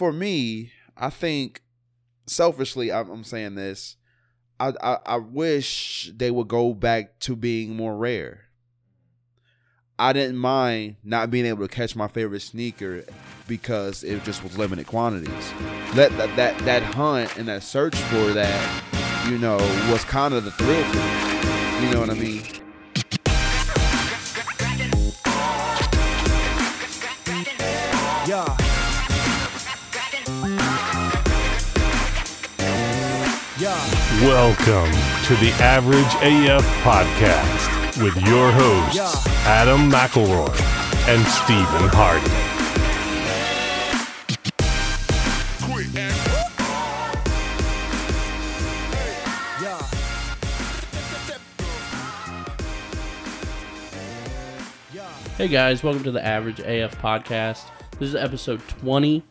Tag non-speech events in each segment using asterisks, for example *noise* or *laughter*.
for me, I think selfishly, I'm, I'm saying this. I, I I wish they would go back to being more rare. I didn't mind not being able to catch my favorite sneaker because it just was limited quantities. That that that, that hunt and that search for that, you know, was kind of the thrill. You know what I mean? Welcome to the Average AF Podcast with your hosts, Adam McElroy and Stephen Hardy. Yeah. Yeah. Hey guys, welcome to the Average AF Podcast. This is episode 20.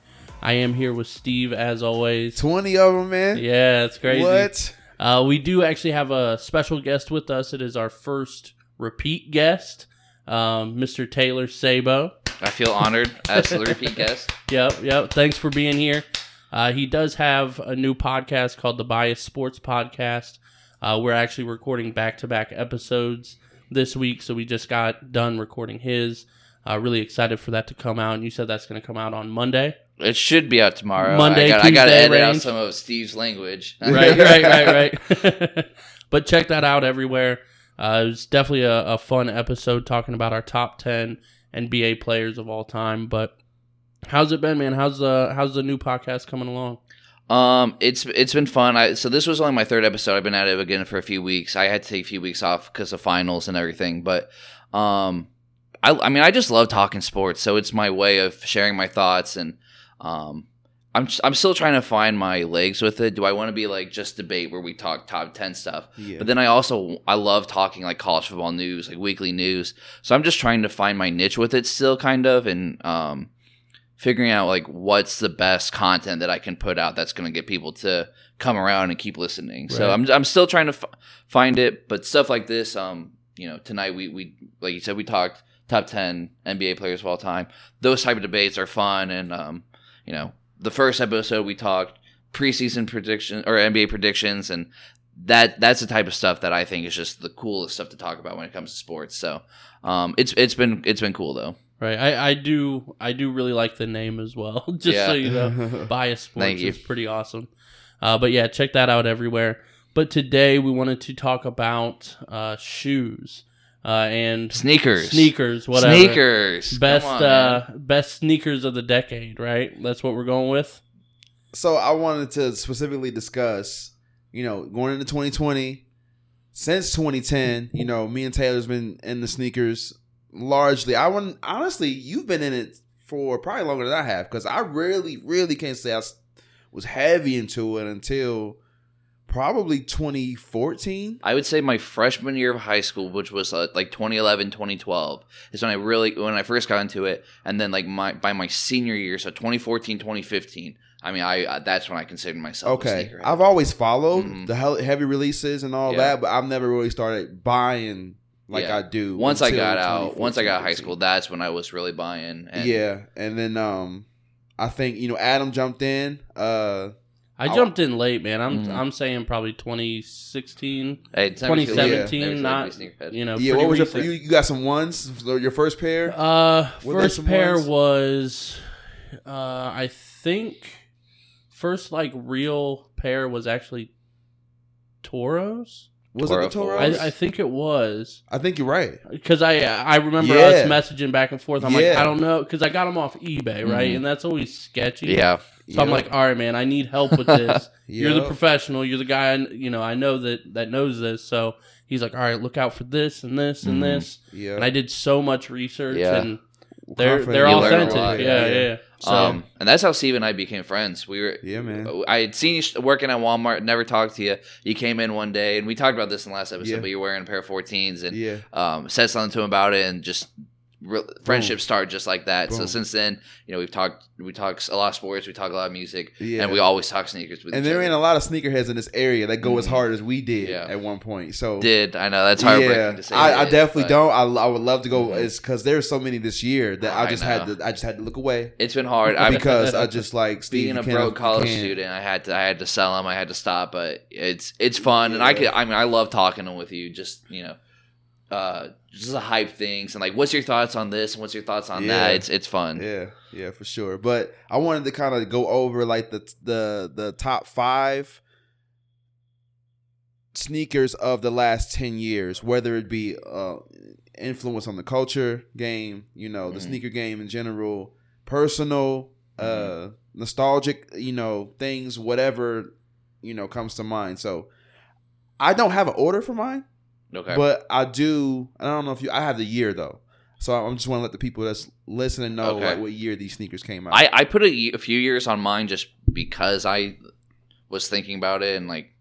I am here with Steve as always. Twenty of them, man. Yeah, it's crazy. What? Uh, we do actually have a special guest with us. It is our first repeat guest, um, Mr. Taylor Sabo. I feel honored as the *laughs* repeat guest. Yep, yep. Thanks for being here. Uh, he does have a new podcast called the Biased Sports Podcast. Uh, we're actually recording back to back episodes this week, so we just got done recording his. Uh, really excited for that to come out. And you said that's going to come out on Monday. It should be out tomorrow. Monday, I got, I got to Tuesday edit out some of Steve's language. right, right, right, right. *laughs* *laughs* but check that out everywhere. Uh, it was definitely a, a fun episode talking about our top ten NBA players of all time. But how's it been, man? How's the how's the new podcast coming along? Um, it's it's been fun. I so this was only my third episode. I've been at it again for a few weeks. I had to take a few weeks off because of finals and everything. But um, I I mean I just love talking sports. So it's my way of sharing my thoughts and um. I'm, I'm still trying to find my legs with it. Do I want to be like just debate where we talk top 10 stuff? Yeah. But then I also I love talking like college football news, like weekly news. So I'm just trying to find my niche with it still kind of and um figuring out like what's the best content that I can put out that's going to get people to come around and keep listening. So I'm I'm still trying to f- find it, but stuff like this um you know, tonight we we like you said we talked top 10 NBA players of all time. Those type of debates are fun and um you know, the first episode we talked preseason prediction or NBA predictions and that that's the type of stuff that I think is just the coolest stuff to talk about when it comes to sports. So um, it's it's been it's been cool though. Right, I, I do I do really like the name as well. *laughs* Just so you know, *laughs* Biased Sports Thank you. is pretty awesome. Uh, but yeah, check that out everywhere. But today we wanted to talk about uh, shoes uh, and Sneakers, sneakers, whatever. sneakers, Best on, uh, best sneakers of the decade, right? That's what we're going with. so I wanted to specifically discuss, you know, going into 2020, since 2010, you know, me and Taylor's been in the sneakers largely. I want honestly, you've been in it for probably longer than I have because I really, really can't say I was heavy into it until probably 2014. I would say my freshman year of high school, which was uh, like 2011, 2012, is when I really when I first got into it, and then like my by my senior year, so 2014, 2015. I mean, I uh, that's when I considered myself a Okay. I've always followed Mhm. the he- heavy releases and all Yeah. that, but I've never really started buying like Yeah. I do. once I got out, once I got high school, that's when I was really buying. And yeah, and then um, I think you know Adam jumped in. Uh, I I- jumped in late, man. I'm Mhm. I'm saying probably 2016, Hey, it's never too late. 2017, Never too late to not be you know. yeah, what was your recent. you, you got some ones? Your first pair? Uh, Were first pair ones? was, uh, I think, first like real pair was actually Toros. was Toro it the Toros? I, I think it was I think you're right. because I I remember Yeah. us messaging back and forth. I'm like, I don't know because I got them off eBay, right? Mhm. And that's always sketchy. Yeah, So I'm like, all right, man, I need help with this. *laughs* You're the professional. You're the guy. You know, I know that that knows this. So he's like, all right, look out for this and this and Mhm. this. yeah. And I did so much research, Yeah. and they're Confident they're You you learn a authentic. lot, yeah, yeah. yeah. So um, and that's how Steve and I became friends. We were yeah, man. I had seen you working at Walmart, never talked to you. You came in one day, and we talked about this in the last episode. Yeah. But you were wearing a pair of 14s, and Yeah, um, said something to him about it, and just re- friendships start just like that. So since then, you know, we've talked we talk a lot of sports, we talk a lot of music, Yeah. and we always talk sneakers with and there other. ain't a lot of sneakerheads in this area that go as Mhm. hard as we did Yeah. at one point. So did I know that's heartbreaking to say. I, I definitely but don't. I, I would love to go. Mhm. It's because there's so many this year that I I just had to. I just had to look away It's been hard. Because I *laughs* just like Steve, being a broke college student, I had to I had to sell them. I had to stop, but it's it's fun, and I could. I mean, I love talking with you. Just you know, uh, just the hype things and like, what's your thoughts on this and what's your thoughts on Yeah. that? It's it's fun. Yeah, yeah, for sure. But I wanted to kind of go over like the the the top five sneakers of the last ten years, whether it be uh, influence on the culture game, you know, the Mhm. sneaker game in general, personal, uh, nostalgic, you know, things, whatever you know comes to mind. So I don't have an order for mine. Okay. But I do. I don't know if you. I have the year though, so I'm just want to let the people that's listening know Okay. like what year these sneakers came out. I I put a, a few years on mine just because I was thinking about it and like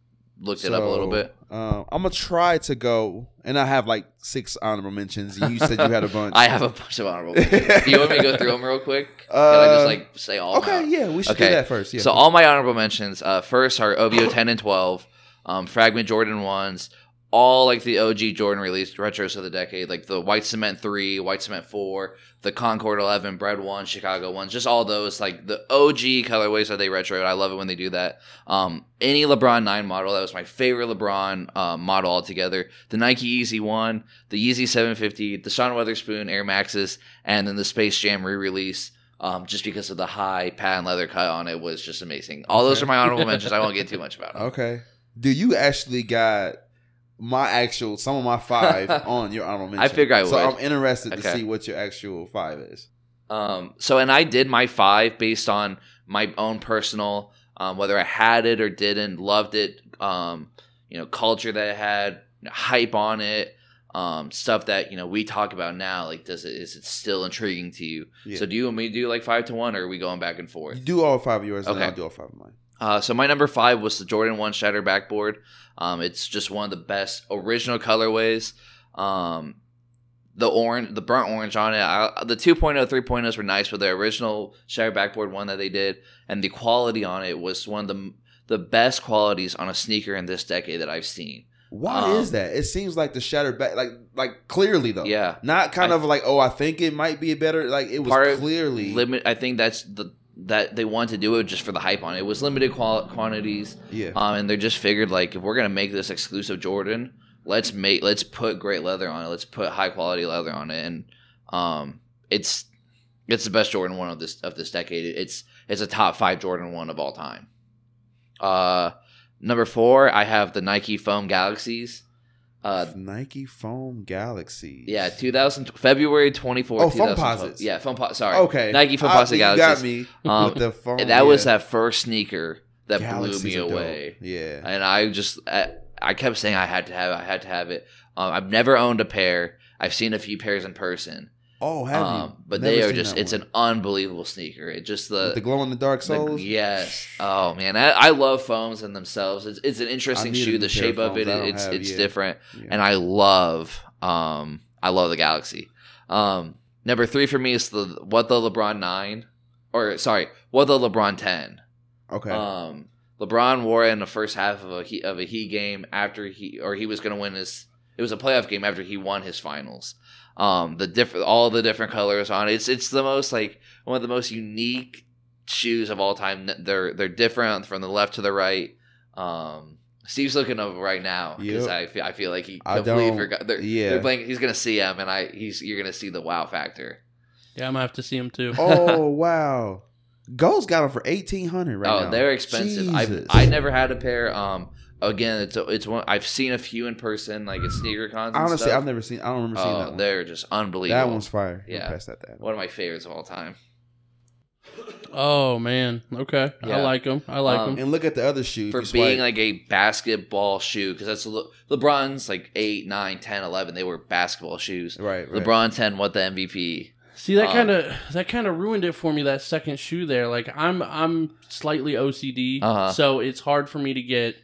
looked it up a little bit. Uh, I'm gonna try to go, and I have like six honorable mentions. You said you had a bunch. *laughs* I have a bunch of honorable. mentions. Do you want me to go through them real quick? Can I Uh, just like say all? Okay, yeah, we should Okay. do that first. Yeah. So all my honorable mentions. Uh, first are OVO 10 and 12, um, Fragment Jordan ones, all like the OG Jordan released retros of the decade, like the White Cement 3, White Cement 4, the Concord 11, Bread 1, Chicago 1, just all those like the OG colorways that they retro. I love it when they do that. Um, any LeBron 9 model, that was my favorite LeBron uh, model altogether. The Nike Yeezy 1, the Yeezy 750, the Sean Wotherspoon Air Maxes, and then the Space Jam re-release um, just because of the high patent leather cut on it was just amazing. All those are my honorable mentions. I won't get *laughs* too much about them. okay. Do you actually got my actual some of my five *laughs* on your honorable mention? I figure I would. So. I'm interested to see what your actual five is. Um, so, and I did my five based on my own personal, um, whether I had it or didn't, loved it, um, you know, culture that it had, hype on it, um, stuff that you know we talk about now. Like, does it is it still intriguing to you? Yeah. So, do you want me to do like five to one, or are we going back and forth? You do all five of yours, and I'll do all five of mine. Uh, so my number five was the Jordan One Shatter Backboard. Um, it's just one of the best original colorways. Um, the orange, the burnt orange on it. I, the 2.0, 3.0s were nice, but the original Shatter Backboard one that they did, and the quality on it was one of the the best qualities on a sneaker in this decade that I've seen. Why is Um, that? It seems like the shattered back, like like clearly though. Yeah. Not kind I- of like, oh, I think it might be a better. Like it was clearly Limit. I think that's the that they wanted to do it just for the hype on it. It was limited qual- quantities. Yeah. Um, and they just figured like if we're gonna make this exclusive Jordan, let's make let's put great leather on it. Let's put high quality leather on it, and um, it's it's the best Jordan one of this of this decade. It's it's a top five Jordan one of all time. Uh, number four, I have the Nike Foam Galaxies. Uh, Nike Foam Galaxy. yeah, 2000 February 24th. Oh, 2012. Foamposites. Yeah, Foam Sorry. Okay. Nike Foam I- Posite you got me Um, the foam. that was that first sneaker that Galaxies blew me are dope. away. Yeah. and I just I, I kept saying I had to have it, I had to have it. Um, I've never owned a pair. I've seen a few pairs in person. Oh, have Um, you? but Never they are just—it's an unbelievable sneaker. It just the, With the glow in the dark the- soles. yes. Oh man, I, I love foams in themselves. It's, it's an interesting shoe. The shape of of it, foams. I don't it's have it's yet. different, Yeah. and I love um I love the Galaxy. Um, number three for me is the what the LeBron nine, or sorry, what the LeBron ten. okay. Um, LeBron wore it in the first half of a Heat, of a Heat game after he or he was going to win his. It was a playoff game after he won his finals. Um, the different all the different colors on it. It's it's the most like one of the most unique shoes of all time. They're they're different from the left to the right. Um, Steve's looking over right now because Yep. I feel I feel like he I completely don't- forgot. They're, yeah. they're playing. He's gonna see him, and I he's you're gonna see the wow factor. Yeah, I'm gonna have to see him too. oh *laughs* wow. Ghost got them for eighteen hundred right oh, now. they're expensive. I I never had a pair. Um, again, it's it's one I've seen a few in person, like at sneaker cons. and Honestly, stuff. I've never seen. I don't remember seeing Oh, that one. they're just unbelievable. That one's fire. Yeah. Yeah. Pass that down. one of my favorites of all time. Oh man, okay, I like them. I like Um. And look at the other shoe. For being like a basketball shoe, because that's Le- LeBron's like 8, 9, 10, 11. They were basketball shoes. right, right. LeBron 10, what the MVP. See that um, kind of that kind of ruined it for me. That second shoe there, like I'm I'm slightly OCD, Uh-huh. so it's hard for me to get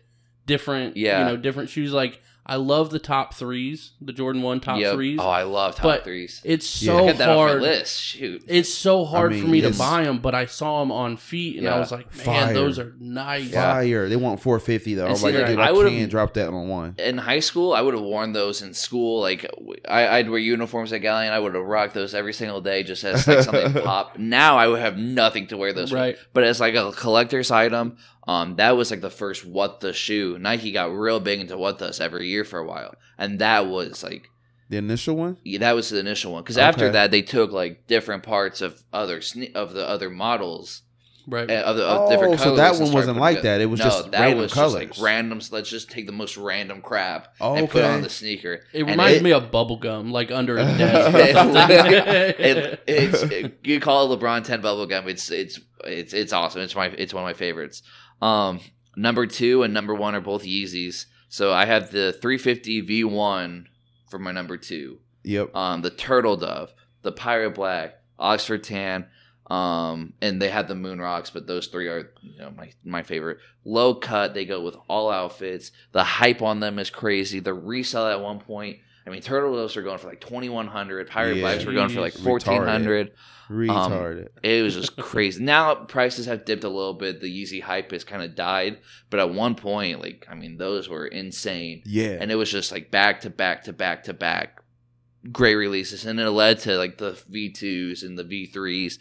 different, Yeah. you know, different shoes. Like I love the top threes, the Jordan One top Yep. threes. Oh, I love top but threes. It's Yeah. so Get that off my hard. list. Shoot. It's so hard mean, for me to buy them, but I saw them on feet, and I was like, man, Fire. those are nice. Fire. They want 450 though. I'm see, like, like, dude, I I, would've- can't drop that on one. in high school, I would have worn those in school. Like I, I'd wear uniforms at Galion. I would have rocked those every single day, just as like something *laughs* pop. Now I would have nothing to wear those. with. Right. But as like a collector's item, um, that was like the first what the shoe. Nike got real big into what this every year for a while, and that was like The initial one? yeah, that was the initial one. Because after that, they took like different parts of other sne- of the other models Right. uh, of the of Oh, different so that one wasn't like it- that. It was no, just that random was colors. just like randoms. Let's just take the most random crap Oh, and put on the sneaker. It reminds it- me of bubblegum, like under a *laughs* desk. *laughs* it, *laughs* it, it's it, you call it LeBron ten bubblegum. It's it's it's it's awesome. It's my it's one of my favorites. Um, number two and number one are both Yeezys. So I have the 350 V1 for my number two. Yep. Um, the Turtle Dove, the Pirate Black, Oxford Tan, um, and they have the Moon Rocks. But those three are you know my my favorite. Low cut, they go with all outfits. The hype on them is crazy. The resell at one point. I mean, Turtle Doves are going for like twenty one hundred. Pirate Yeah. Blacks were going for like fourteen hundred. Retarded. Um, it was just crazy. now prices have dipped a little bit. The Yeezy hype has kind of died, but at one point, like I mean, those were insane, yeah. and it was just like back to back to back to back great releases, and it led to like the V twos and the V threes,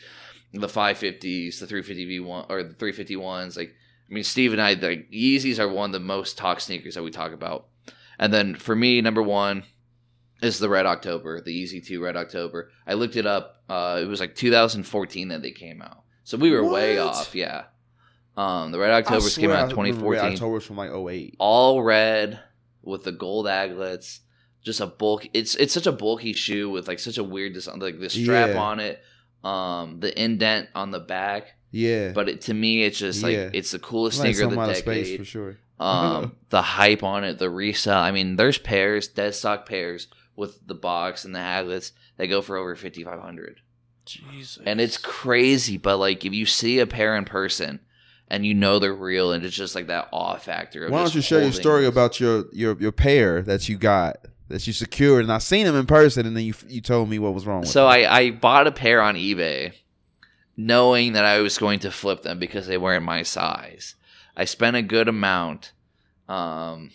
the five fifties, the three fifty V one or the three fifty ones. Like I mean, Steve and I, like Yeezys are one of the most talk sneakers that we talk about, and then for me, number one is the Red October, the Yeezy 2 Red October. I looked it up. Uh, it was like 2014 that they came out. So we were way off, yeah. Um, the Red I Octobers came out in I remember Red 2014. October's from like 08. All red with the gold aglets. Just a bulk. It's it's such a bulky shoe with like such a weird design, like the strap Yeah. on it, um, the indent on the back. Yeah. But it, to me, it's just like Yeah. it's the coolest like sneaker of the out of space decade for sure. um, *laughs* the hype on it, the resell. I mean, there's pairs, dead stock pairs with the box and the aglets that go for over fifty five hundred, Jesus. and it's crazy. But like, if you see a pair in person and you know they're real, and it's just like that awe factor. Of Why don't you share your story this. about your your your pair that you got that you secured and I seen them in person and then you you told me what was wrong with So them. I I bought a pair on eBay, knowing that I was going to flip them because they weren't my size. I spent a good amount. Um,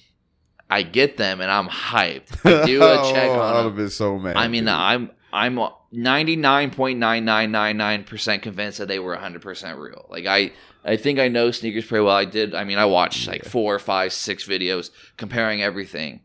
I get them and I'm hyped. I *laughs* do a oh, check oh, on I would them. have been so mad. I mean, dude. I'm I'm ninety nine point nine nine nine nine percent convinced that they were hundred percent real. Like I I think I know sneakers pretty well. I did. I mean, I watched like Yeah. four, five, six videos comparing everything.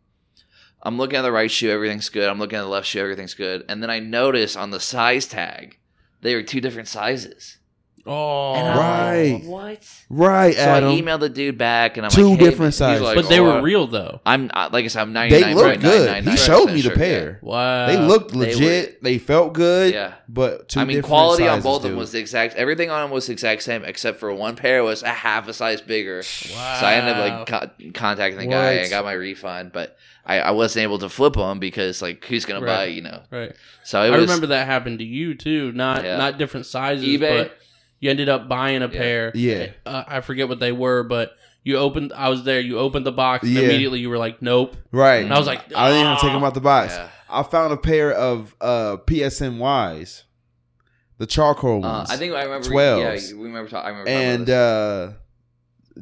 I'm looking at the right shoe, everything's good. I'm looking at the left shoe, everything's good. And then I notice on the size tag, they were two different sizes. Oh, And I'm Right. like, what? right, So Adam. I emailed the dude back, and I'm Two like, hey, different he's sizes. like, but they "Oh, were real though. I'm uh, like I said, I'm ninety they nine looked good. He showed me the pair. Wow. They looked They legit. They, felt good. Yeah. But two I mean, different quality on both of them was the exact. Everything on them was the exact same, except for one pair was a half a size bigger. Wow. So I ended up like co- contacting the guy What? and got my refund, but I, I wasn't able to flip them because like who's gonna Right. buy? You know. right. So it I remember that happened to you too. Not Yeah. not different sizes, eBay? but you ended up buying a pair. Yeah. Uh, I forget what they were, but you opened. I was there. You opened the box, and Yeah. immediately you were like, "Nope." Right. And I was like, I didn't even take "Ah." them out the box. Yeah. I found a pair of uh PSNYs, the charcoal Uh, ones. I think I remember. 12s. Yeah, we remember. Talk, I remember. talking and uh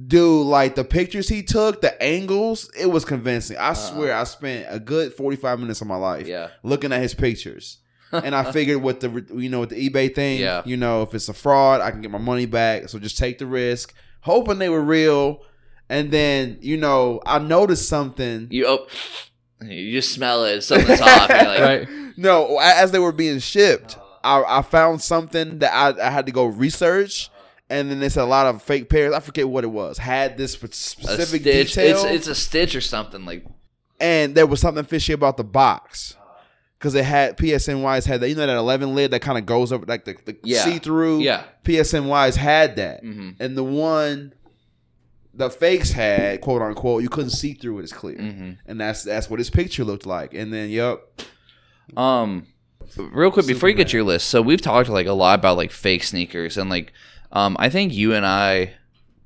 dude like the pictures he took the angles it was convincing i Uh-uh. swear i spent a good 45 minutes of my life yeah, looking at his pictures and i figured with the you know with the ebay thing Yeah. you know if it's a fraud i can get my money back so just take the risk hoping they were real and then you know i noticed something you op- You just smell it. Something's off. And you're like, Right. no as they were being shipped I, I found something that I, I had to go research and then there's a lot of fake pairs. I forget what it was. Had this spe- a specific stitch. detail. It's it's a stitch or something like. and there was something fishy about the box because it had PSN PSNY's had that you know that eleven lid that kind of goes over like the, the Yeah. see through. Yeah. PSNY's had that, Mhm. and the one the fakes had quote unquote you couldn't see through it as clear, Mhm. and that's that's what his picture looked like. And then yep, Um, real quick before you get your list, so we've talked like a lot about like fake sneakers and like, um, I think you and I,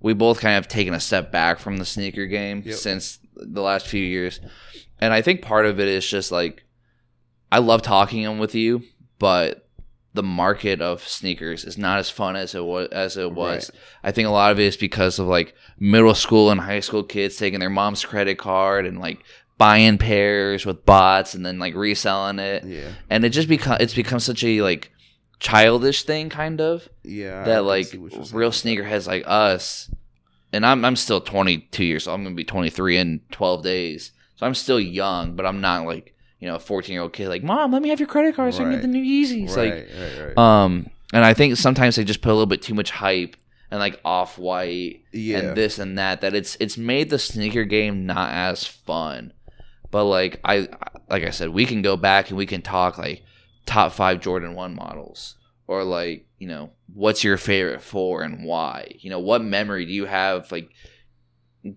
we both kind of taken a step back from the sneaker game Yep. since the last few years. and I think part of it is just like I love talking with you, but the market of sneakers is not as fun as it was as it was. I think a lot of it is because of like middle school and high school kids taking their mom's credit card and like buying pairs with bots and then like reselling it. Yeah. And it just become it's become such a like childish thing kind of Yeah. That like see what you're real sneakerheads like us and I'm I'm still 22 years old. I'm going to be 23 in 12 days. So I'm still young, but I'm not like, you know, a 14-year-old kid like, "Mom, let me have your credit card so I can get the new Yeezys." Right, Like right, right. um and I think sometimes they just put a little bit too much hype and like off-white yeah. and this and that that it's it's made the sneaker game not as fun. But like I like I said, we can go back and we can talk like top 5 Jordan 1 models or like, you know, what's your favorite 4 and why? You know, what memory do you have like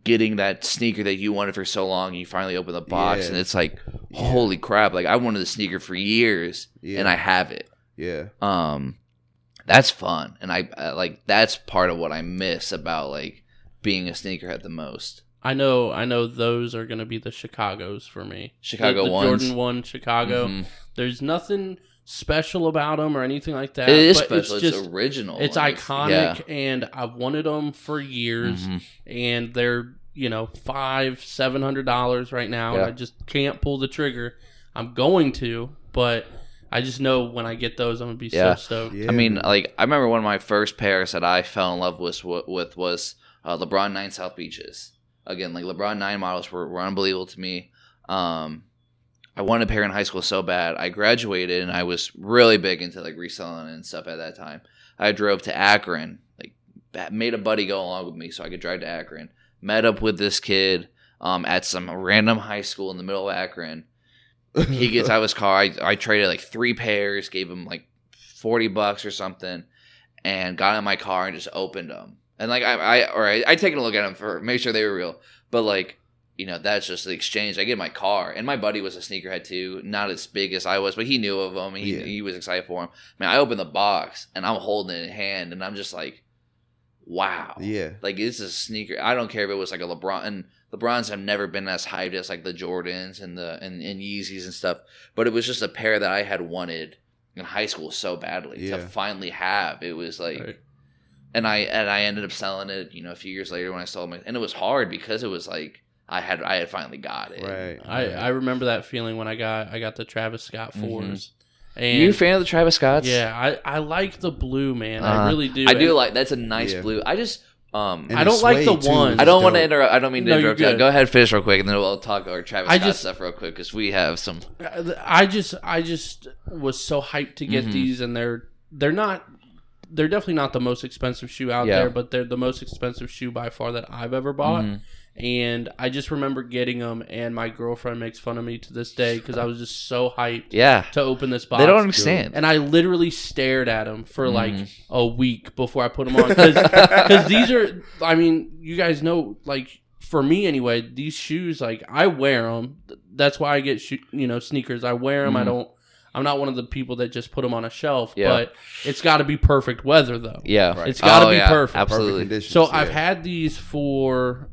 getting that sneaker that you wanted for so long and you finally open the box Yeah. and it's like Yeah. holy crap, like I wanted the sneaker for years yeah. and I have it yeah. um that's fun and I, I like that's part of what i miss about like being a sneakerhead the most I know, I know those are going to be the Chicago's for me. Chicago the, the ones. Jordan One Chicago. Mhm. There's nothing special about them or anything like that. it is but special it's, It's original it's like, iconic, and I've wanted them for yeah. years, Mhm. and they're you know five, seven hundred dollars right now, and I just can't pull the trigger. I'm going to, but I just know when I get those, I'm gonna be Yeah. so stoked. Yeah. i mean like i remember one of my first pairs that i fell in love with with was uh, lebron 9 south beaches again like lebron 9 models were, were unbelievable to me um I wanted a pair in high school so bad. I graduated and I was really big into like reselling and stuff at that time. I drove to Akron, like made a buddy go along with me so I could drive to Akron. Met up with this kid um, at some random high school in the middle of Akron. He gets *laughs* out of his car. I, I traded like three pairs, gave him like forty bucks or something, and got in my car and just opened them. And like I, I or I, I taken a look at them for make sure they were real. But like you know, that's just the exchange. I get my car, and my buddy was a sneakerhead too, not as big as I was, but he knew of them. He, Yeah. he was excited for them. Man, I opened the box and I'm holding it in hand, and I'm just like, wow, yeah. like this is a sneaker. I don't care if it was like a LeBron, and LeBrons have never been as hyped as like the Jordans and the and, and Yeezys and stuff. But it was just a pair that I had wanted in high school so badly Yeah. to finally have. It was like Right. and I and I ended up selling it, you know, a few years later when I sold my and it was hard because it was like I had I had finally got it. Right. I, right. I remember that feeling when I got I got the Travis Scott Mhm. 4s You And a fan of the Travis Scotts? yeah, I, I like the blue man. Uh, I really do. I do And like that's a nice Yeah. blue. I just um And I don't like the suede, one- I don't want to interrupt. I don't mean to No, interrupt. you. Go ahead, finish real quick, and then we'll talk our Travis I Scott just- stuff real quick because we have some. I just I just was so hyped to get Mhm. these, and they're they're not they're definitely not the most expensive shoe out Yeah. there, but they're the most expensive shoe by far that I've ever bought. Mhm. And I just remember getting them, and my girlfriend makes fun of me to this day because I was just so hyped Yeah, to open this box. they don't understand. and I literally stared at them for like Mhm. a week before I put them on because these are. I mean, you guys know, like for me anyway, these shoes like I wear them. That's why I get sho- you know sneakers. I wear them. I Mhm. don't. I'm not one of the people that just put them on a shelf. Yeah. But it's got to be perfect weather though. yeah, Right. It's got to Oh, be yeah, perfect. Perfect Absolutely. conditions, So yeah. I've had these for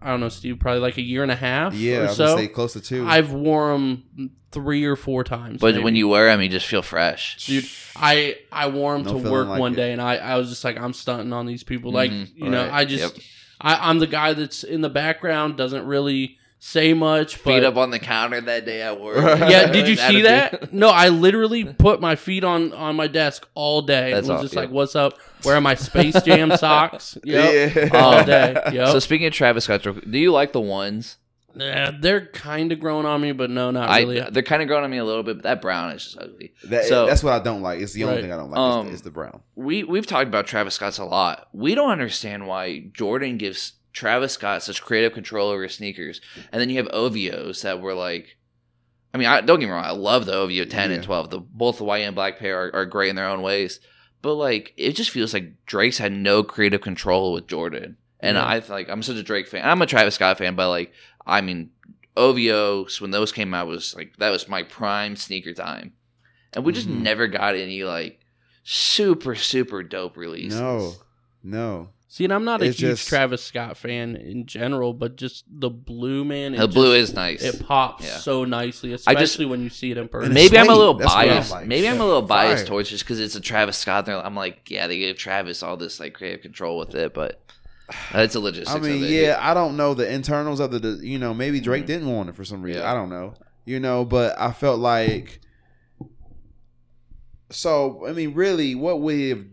I don't know, Steve, probably like a year and a half. Yeah, or I was so. gonna say close to two. I've worn them three or four times. But maybe. when you wear them, you just feel fresh. Dude, I I wore them No to work like one it. day, and I, I was just like, I'm stunting on these people. Like, Mhm. you know, Right. I just Yep. I, I'm the guy that's in the background, doesn't really say much. But Feet up on the counter that day at work. yeah, did *laughs* you see that? *laughs* No, I literally put my feet on on my desk all day. That's and was all- just yeah. like, "What's up?" Wearing my Space Jam *laughs* socks. Yep. Yeah. all day. Yep. So speaking of Travis Scott, do you like the ones? Nah, they're kind of growing on me, but no, not I really. they're kind of growing on me a little bit, but that brown is just ugly. That- So- that's what I don't like. It's the only Right. thing I don't like. Um, is, the, is the brown. we we've talked about Travis Scott's a lot. We don't understand why Jordan gives Travis Scott such creative control over sneakers, and then you have OVOs that were like, I mean, I, don't get me wrong, I love the OVO ten and twelve. The both the white and black pair are, are great in their own ways, but like it just feels like Drake's had no creative control with Jordan, and Yeah. I like I'm such a Drake fan. I'm a Travis Scott fan, but like I mean, OVOs when those came out was like that was my prime sneaker time, and we just Mhm. never got any like super super dope releases. No, No. See, and I'm not a huge just- Travis Scott fan in general, but just the blue man. The blue just- is nice. It pops Yeah. so nicely, I especially just- when you see it in And person. Maybe I'm a little That's biased. like. Maybe I'm a little biased Fire. towards just because it's a Travis Scott. There, I'm like, yeah, they gave Travis all this like creative control with it, but it's a logistics. I mean, of it. yeah, I don't know the internals of the, the you know, maybe Drake didn't want it for some reason. Mm-hmm. Yeah. I don't know. You know, but I felt like so I mean, really what we have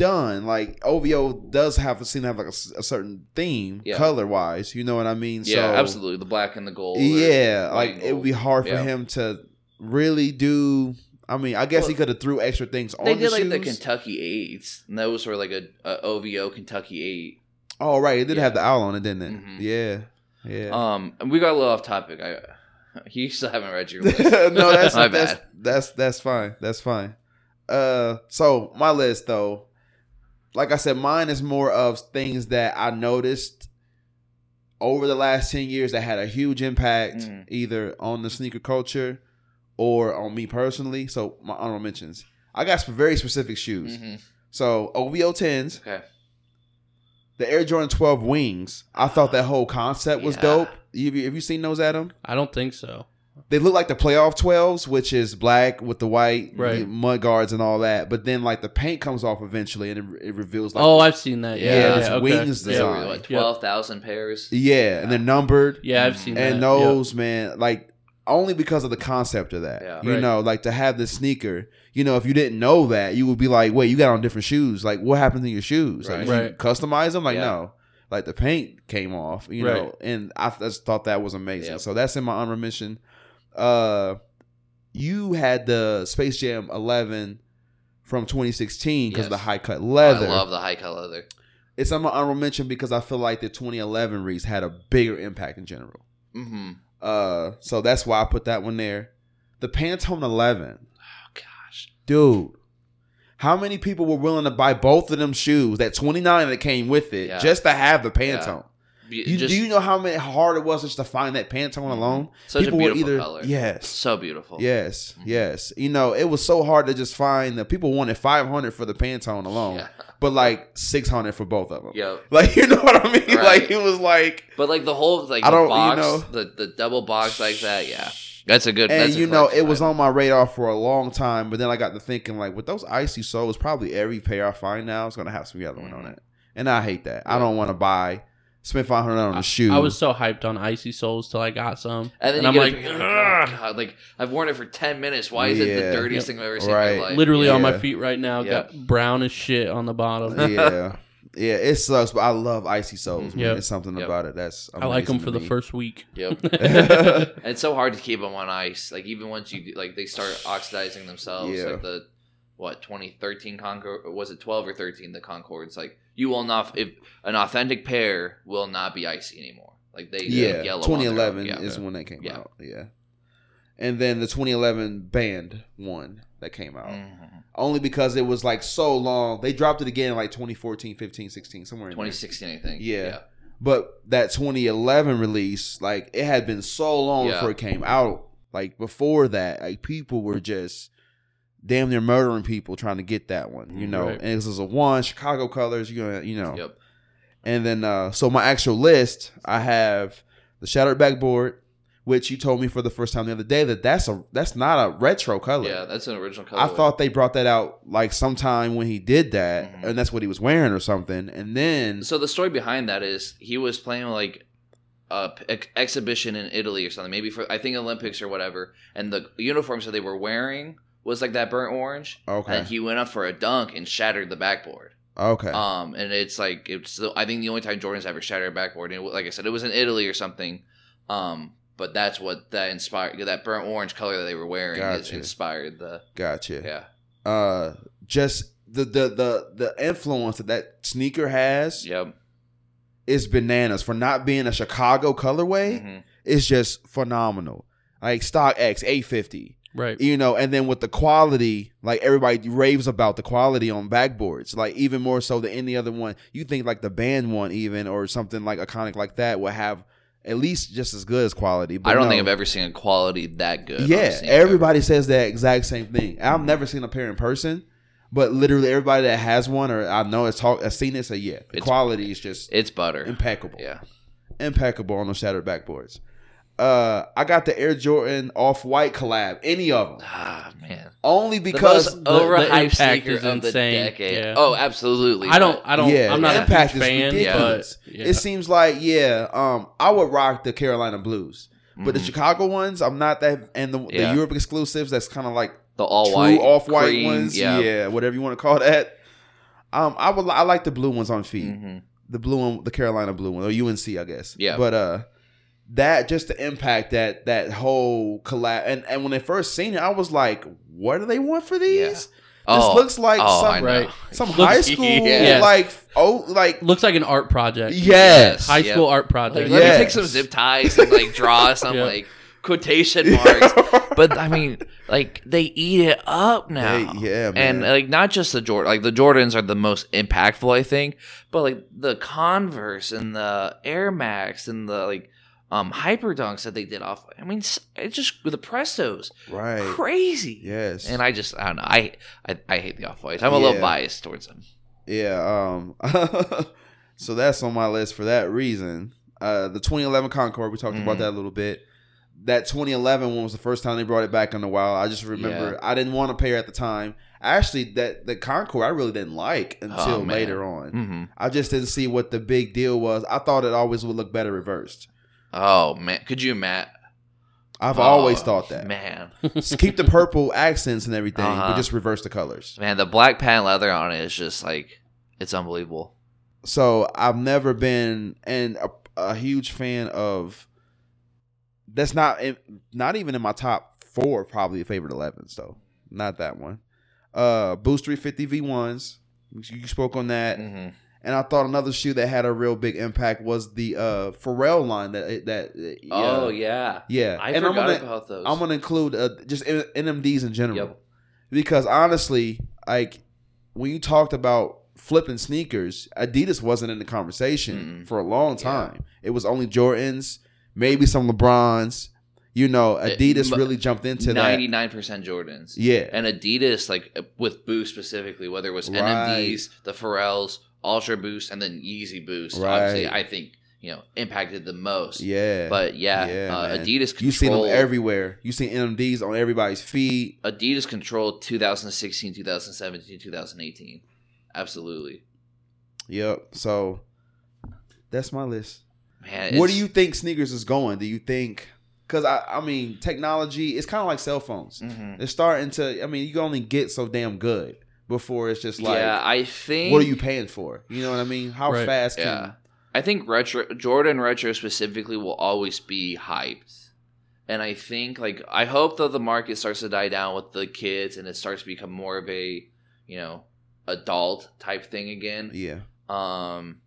done, like OVO does have seem to have like a certain theme Yeah. color wise, you know what I mean? yeah, so, absolutely. The black and the gold. Yeah, like and it would be hard for Yeah. him to really do I mean, I guess he could have threw extra things on They the did like the. Kentucky eights, and those were like a, a OVO Kentucky eight. Oh right, it did Yeah. have the owl on it, didn't it? Mhm. Yeah, yeah. Um, and we got a little off topic. I *laughs* you still haven't read your *laughs* list. no, that's *laughs* my that's, bad. that's that's fine. That's fine. Uh, so my list though, like I said, mine is more of things that I noticed over the last ten years that had a huge impact Mhm. either on the sneaker culture or on me personally. So my honorable mentions. I got some very specific shoes. hmm So OVO tens, Okay. the Air Jordan twelve wings. I thought that whole concept was Yeah. dope. Have you, have you seen those, Adam? I don't think so. They look like the playoff 12s which is black with the white Right. mud guards and all that but then like the paint comes off eventually and it, it reveals like oh, I've seen that. Yeah, Yeah, yeah, okay. wings So, Yeah. design. what, twelve thousand pairs. yeah and they're numbered Yeah, I've seen and that. those man like only because of the concept of that Yeah. you Right. know like to have this sneaker you know if you didn't know that you would be like wait you got on different shoes like what happened to your shoes like Right. you customize them like Yeah. no like the paint came off you Right. know and i just thought that was amazing Yep. so that's in my honorable mention uh you had the space jam 11 from 2016 because of the high cut leather I love the high cut leather. it's on my honorable mention because i feel like the 2011 Reese had a bigger impact in general Mm-hmm. uh, so that's why I put that one there. The Pantone 11, Oh gosh. dude. How many people were willing to buy both of them shoes, that 29 that came with it, Yeah. just to have the Pantone? Be- You, just do you know how many hard it was just to find that Pantone alone? such people a beautiful either- color. Yes. So beautiful. Yes, Mhm. yes. You know, it was so hard to just find that people wanted 500 for the Pantone alone, Yeah. but like 600 for both of them. Yep. *laughs* Like, you know what I mean? Right. Like, it was like, But like the whole like I the don't- you box, know- the the double box like that. Yeah, that's a good. and you know it was on my radar for a long time but then i got to thinking like with those icy soles, probably every pair i find now is going to have some yellow on Mhm. it and i hate that i don't want to buy spend 500 on a shoe I was so hyped on icy soles till I got some, And then I'm you like, get like, oh, God, like I've worn it for ten minutes. Why is it the dirtiest thing I've ever seen in Right. my life? literally on my feet right now. Yep. Got brown as shit on the bottom. yeah *laughs* yeah it sucks but i love icy soles man. Yep. it's something Yep. about it that's I like them for the first week. Yep. *laughs* *laughs* And it's so hard to keep them on ice. Like even once you like they start oxidizing themselves. Yeah. Like the what 2013 Concord was it 12 or 13 the Concords like you will not if an authentic pair will not be icy anymore. Like they yeah yellow 2011. Yeah. is when they came Yeah. out yeah and then the 2011 band one that came out Mhm. only because it was like so long they dropped it again in like 2014 15 16 somewhere in there. 2016 I think. Yeah. But that 2011 release, like it had been so long Yeah. before it came out. Like before that, like people were just damn near murdering people trying to get that one, you know. Right. And this is a one Chicago colors, you know, you know. Yep. And then, uh so my actual list, I have the shattered backboard, which you told me for the first time the other day that that's a that's not a retro color. Yeah, that's an original color. I thought they brought that out like sometime when he did that, Mhm. and that's what he was wearing or something. And then So the story behind that is he was playing like a ex- exhibition in Italy or something, maybe for I think Olympics or whatever, and the uniforms that they were wearing was like that burnt orange. Okay. And he went up for a dunk and shattered the backboard. okay, Um, and it's like it's the, I think the only time Jordan's ever shattered a backboard, and it, like I said, it was in Italy or something. Um, but that's what that inspired that burnt orange color that they were wearing Gotcha. inspired the gotcha. yeah uh just the the the the influence that that sneaker has yep is bananas for not being a Chicago colorway. Mhm. It's just phenomenal. Like StockX 850, Right. you know, and then with the quality, like everybody raves about the quality on backboards, like even more so than any other one. You think like the band one, even or something like iconic like that, will have at least just as good as quality. But I don't no. think I've ever seen a quality that good. Yeah, sneaker. everybody says that exact same thing. I've never seen a pair in person, But literally everybody that has one or I know has talked, has seen it, say yeah, the It's- quality is just It's butter. impeccable, Yeah. impeccable on those shattered backboards. Uh, I got the Air Jordan Off White collab, any of them, Ah man. only The because most the overhyped impact sneaker is of the decade. Yeah. Oh, absolutely. I don't. I don't. yeah, I'm not the a impact huge is fan, ridiculous. but yeah. It seems like yeah, um, I would rock the Carolina Blues, but the Mhm. Chicago ones, I'm not that, and the, Yeah. the Europe exclusives, that's kind of like the all white off white ones, Yeah. yeah. whatever you want to call that. Um, I would, I like the blue ones on feet, Mhm. the blue one, the Carolina blue one, or UNC, I guess. Yeah. but uh, that just the impact that that whole collab, and and when they first seen it, I was like, what do they want for these? Yeah. This Oh, looks like oh, some. Right. some Looks- high school *laughs* Yeah. like oh like looks like an art project. yes. High Yep. school art Like, project. let me take some zip ties and like draw *laughs* some Yeah. like quotation marks. *laughs* but I mean, like they eat it up now. They- yeah, and like not just the Jordan, like the Jordans are the most impactful, I think. But like the Converse and the Air Max and the like um Hyper Dunks that they did off. I mean, s- it just the Prestos, right. crazy. Yes. And I just I don't know. I I, I hate the off whites. I'm a little biased towards them. Yeah, um *laughs* so that's on my list for that reason. Uh the 2011 Concord, we talked about Mhm. that a little bit. That 2011 one was the first time they brought it back in a while. I just remember I didn't want a pair at the time. Actually, that the Concord I really didn't like until Oh, later on. hmm I just didn't see what the big deal was. I thought it always would look better reversed. Oh man, could you Matt? I've Oh, always thought that. Man, *laughs* Just keep the purple accents and everything, but Uh-huh. just reverse the colors. man, the black patent leather on it is just like it's unbelievable. So I've never been and a, a huge fan of. That's not not even in my top four probably favorite 11s though. Not that one. Uh, Boost 350 V1s. You spoke on that, hmm and I thought another shoe that had a real big impact was the uh Pharrell line that that. uh, Oh yeah, yeah. I and I'm forgot gonna about those. I'm gonna include uh, just NMDs in general Yep. because honestly, like when you talked about flipping sneakers, Adidas wasn't in the conversation Mm-mm. for a long Yeah. time. It was only Jordans, maybe some LeBrons. You know, Adidas but really jumped into Ninety that. nine percent Jordans. Yeah, And Adidas, like with Boost specifically, whether it was Right. NMDs, the Pharrells, Ultra Boost, and then Yeezy Boost, obviously, I think you know impacted the most. yeah. But yeah, Yeah, uh. Adidas controlled. you see them everywhere. You see NMDs on everybody's feet. Adidas controlled 2016, 2017, 2018. Absolutely, Yep. So that's my list. man. Where do you think sneakers is going? Do you think? Because I, I mean, technology. It's kind of like cell phones. Mhm. It's starting to. I mean, you can only get so damn good before it's just like, yeah, I think. what are you paying for? You know what I mean? How Right. fast can? Yeah. I think retro Jordan retro specifically will always be hyped. And I think like I hope that the market starts to die down with the kids and it starts to become more of a, you know, adult type thing again. Yeah. Um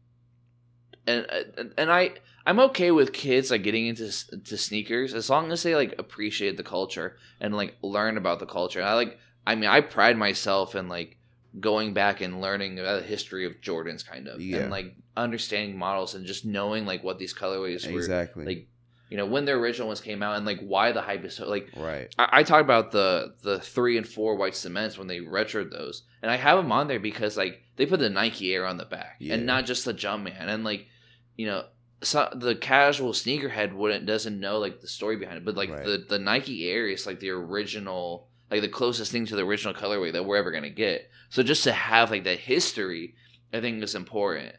and and, and I I'm okay with kids like getting into to sneakers as long as they like appreciate the culture and like learn about the culture. And I like I mean I pride myself in like going back and learning about the history of Jordans kind of Yeah. and like understanding models and just knowing like what these colorways were Exactly. like you know when the original ones came out and like why the hype is so like right. I, I talked about the the three and four white cements when they retroed those, and I have them on there because like they put the Nike Air on the back, Yeah. and not just the Jumpman, and like you know. So the casual sneakerhead wouldn't doesn't know like the story behind it, but like Right. the the Nike Air is like the original, like the closest thing to the original colorway that we're ever gonna get. So just to have like that history, I think is important.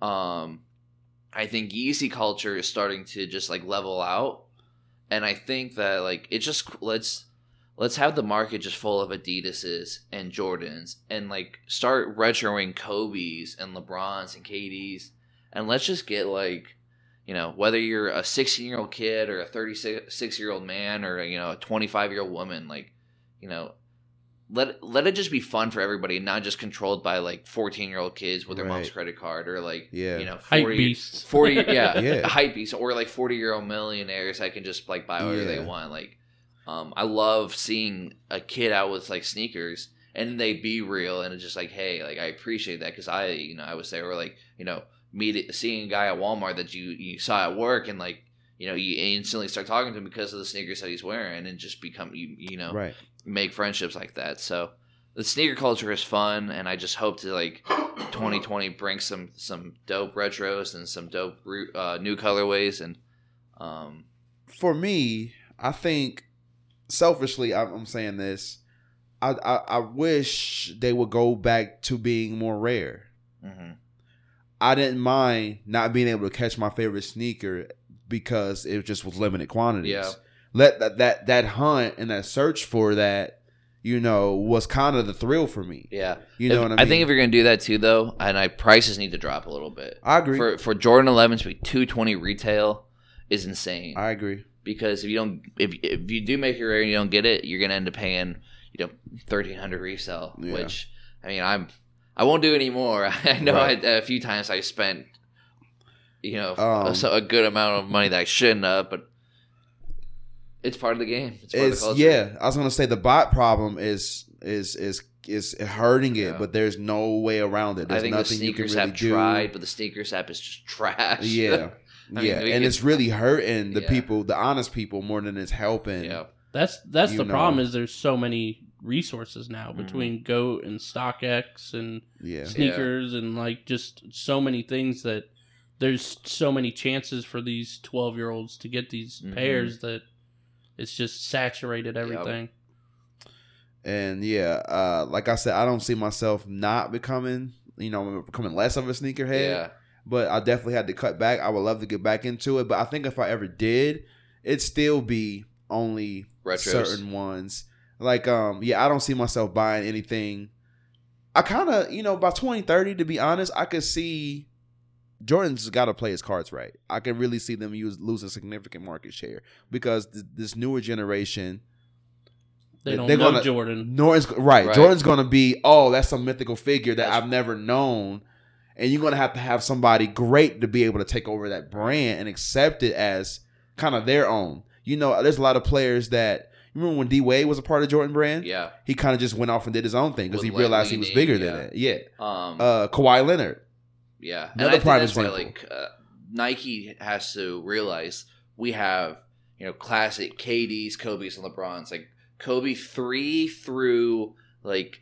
Um, I think Yeezy culture is starting to just like level out, and I think that like it just let's let's have the market just full of Adidas's and Jordans, and like start retroing Kobe's and LeBrons and KD's, and let's just get like you know whether you're a 16 year old kid or a 36 year old man or you know a 25 year old woman, like you know. Let, let it just be fun for everybody, and not just controlled by like fourteen year old kids with their mom's credit card or like Yeah. you know Hype 40, beasts. 40 *laughs* yeah, Yeah. *laughs* hype beast or like 40 year old millionaires that can just like buy whatever they Yeah. want like um i love seeing a kid out with like sneakers and they be real and it's just like hey like i appreciate that because i you know i was there or like you know meet seeing a guy at walmart that you you saw at work and like you know you instantly start talking to him because of the sneakers that he's wearing and just become you you know Right. Make friendships like that. So the sneaker culture is fun, and I just hope to like 2020 bring some some dope retros and some dope uh, new colorways and um For me, I think selfishly, I'm, I'm saying this. I, I I wish they would go back to being more rare. mhm. I didn't mind not being able to catch my favorite sneaker because it just was limited quantities. Yeah. Let that that that hunt and that search for that, you know, was kind of the thrill for me. yeah. You know If- what I mean? I think if you're gonna do that too, though, and I prices need to drop a little bit. I agree. For for Jordan 11 to be 220 retail is insane. I agree. because if you don't if if you do make your rare and you don't get it, you're gonna end up paying you know thirteen hundred resale, Yeah. Which I mean, I'm I won't do anymore. *laughs* I know Right. I, a few times I spent you know Um, a good amount of money that I shouldn't have, but it's part of the game. It's part It's of the culture. yeah. I was gonna say the bot problem is is is is hurting it, Yeah. but there's no way around it. I There's think the nothing you can sneakers really have do. tried, but the sneakers app is just trash. Yeah. *laughs* I mean, yeah, and could- it's really hurting the Yeah. people, the honest people, more than it's helping. yeah. That's that's the know. problem. Is there's so many resources now Mm-hmm. between Goat and StockX and yeah, sneakers and like just so many things that there's so many chances for these 12 year olds to get these Mhm. pairs that it's just saturated everything. and yeah. Uh, like I said, I don't see myself not becoming, you know, becoming less of a sneakerhead. Yeah. but I definitely had to cut back. I would love to get back into it, but I think if I ever did, it'd still be only Retros. certain ones. Like, um, yeah, I don't see myself buying anything. I kind of, you know, by 2030, to be honest, I could see Jordan's got to play his cards right. I can really see them use losing significant market share because th- this newer generation, They They- don't they're know gonna- Jordan. Norton's right. Right. Jordan's gonna be oh, that's some mythical figure that That's- I've never known, and you're gonna have to have somebody great to be able to take over that brand and accept it as kind of their own. You know, there's a lot of players that you remember when D Wade was a part of Jordan brand. Yeah. he kind of just went off and did his own thing because he realized he was bigger yeah. than it. Yeah, Um uh, Kawhi Leonard. Yeah, and Another I think prime that's why example. like uh, Nike has to realize we have you know classic KDs, Kobe's, and LeBrons. Like Kobe three through like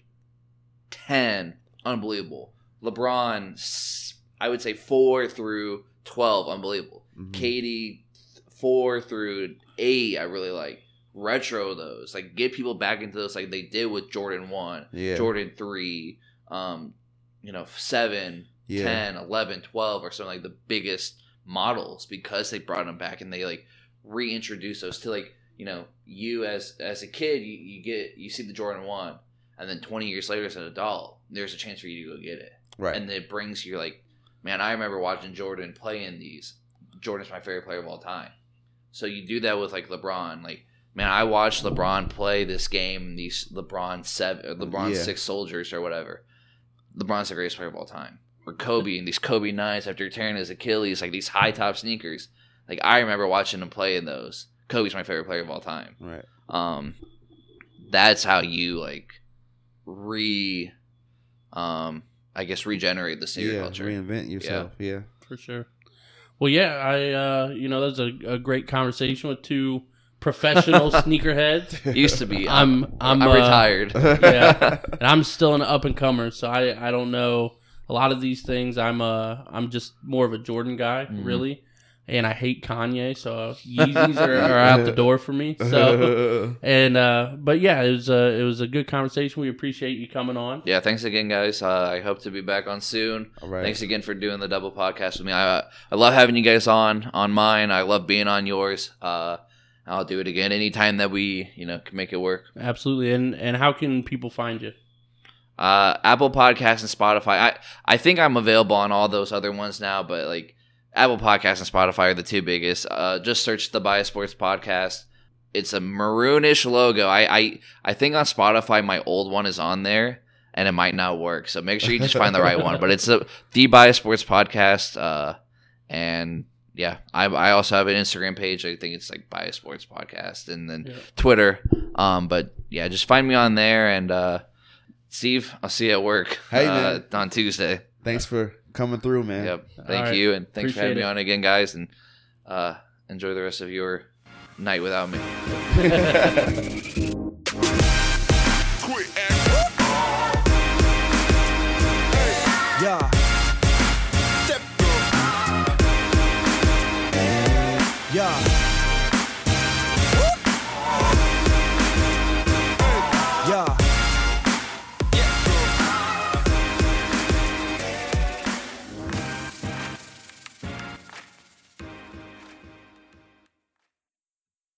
ten, unbelievable. LeBron, I would say four through twelve, unbelievable. Mhm. KD four through eight, I really like. Retro those, like get people back into those, like they did with Jordan one, Yeah, Jordan three, um, you know seven, yeah, 10, 11, 12 or something like the biggest models because they brought them back and they like reintroduced those to like you know you as as a kid you, you get you see the Jordan 1 and then 20 years later as an adult there's a chance for you to go get it right. and it brings you like man I remember watching Jordan play in these Jordan's my favorite player of all time so you do that with like LeBron like man I watched LeBron play this game these LeBron 7 LeBron Yeah. 6 soldiers or whatever LeBron's the greatest player of all time. Or Kobe and these Kobe nines after tearing his Achilles, like these high top sneakers. Like I remember watching him play in those. Kobe's my favorite player of all time. right. Um, that's how you like re, um, I guess regenerate the sneaker Yeah, culture. reinvent yourself. Yeah, for sure. Well, yeah, I uh, you know that's a, a great conversation with two professional *laughs* sneakerheads, Used to be. I'm- I'm, I'm uh, retired. *laughs* yeah, and I'm still an up and comer, so I I don't know a lot of these things. I'm uh I'm just more of a Jordan guy, Mhm. really, and I hate Kanye, so Yeezys are, *laughs* are out the door for me. So *laughs* and uh, but yeah, it was a it was a good conversation. We appreciate you coming on. Yeah, thanks again, guys. Uh, I hope to be back on soon. all right. Thanks again for doing the double podcast with me. I I love having you guys on on mine. I love being on yours. Uh, I'll do it again anytime that we you know can make it work. Absolutely, and and how can people find you? Uh, Apple Podcasts and Spotify. I I think I'm available on all those other ones now, but like Apple Podcasts and Spotify are the two biggest. Uh, just search the Biased Sports Podcast. It's a maroonish logo. I, I I think on Spotify my old one is on there and it might not work. So make sure you just find the right one. But it's a the Biased Sports Podcast. Uh, and yeah, I I also have an Instagram page. I think it's like Biased Sports Podcast, and then Yeah. Twitter. Um, but yeah, just find me on there and uh, Steve, I'll see you at work. Hey, uh, man. on Tuesday. Thanks for coming through, man. Yep. Thank right. you, and thanks for having Appreciate me on again, guys. And uh, enjoy the rest of your night without me. *laughs*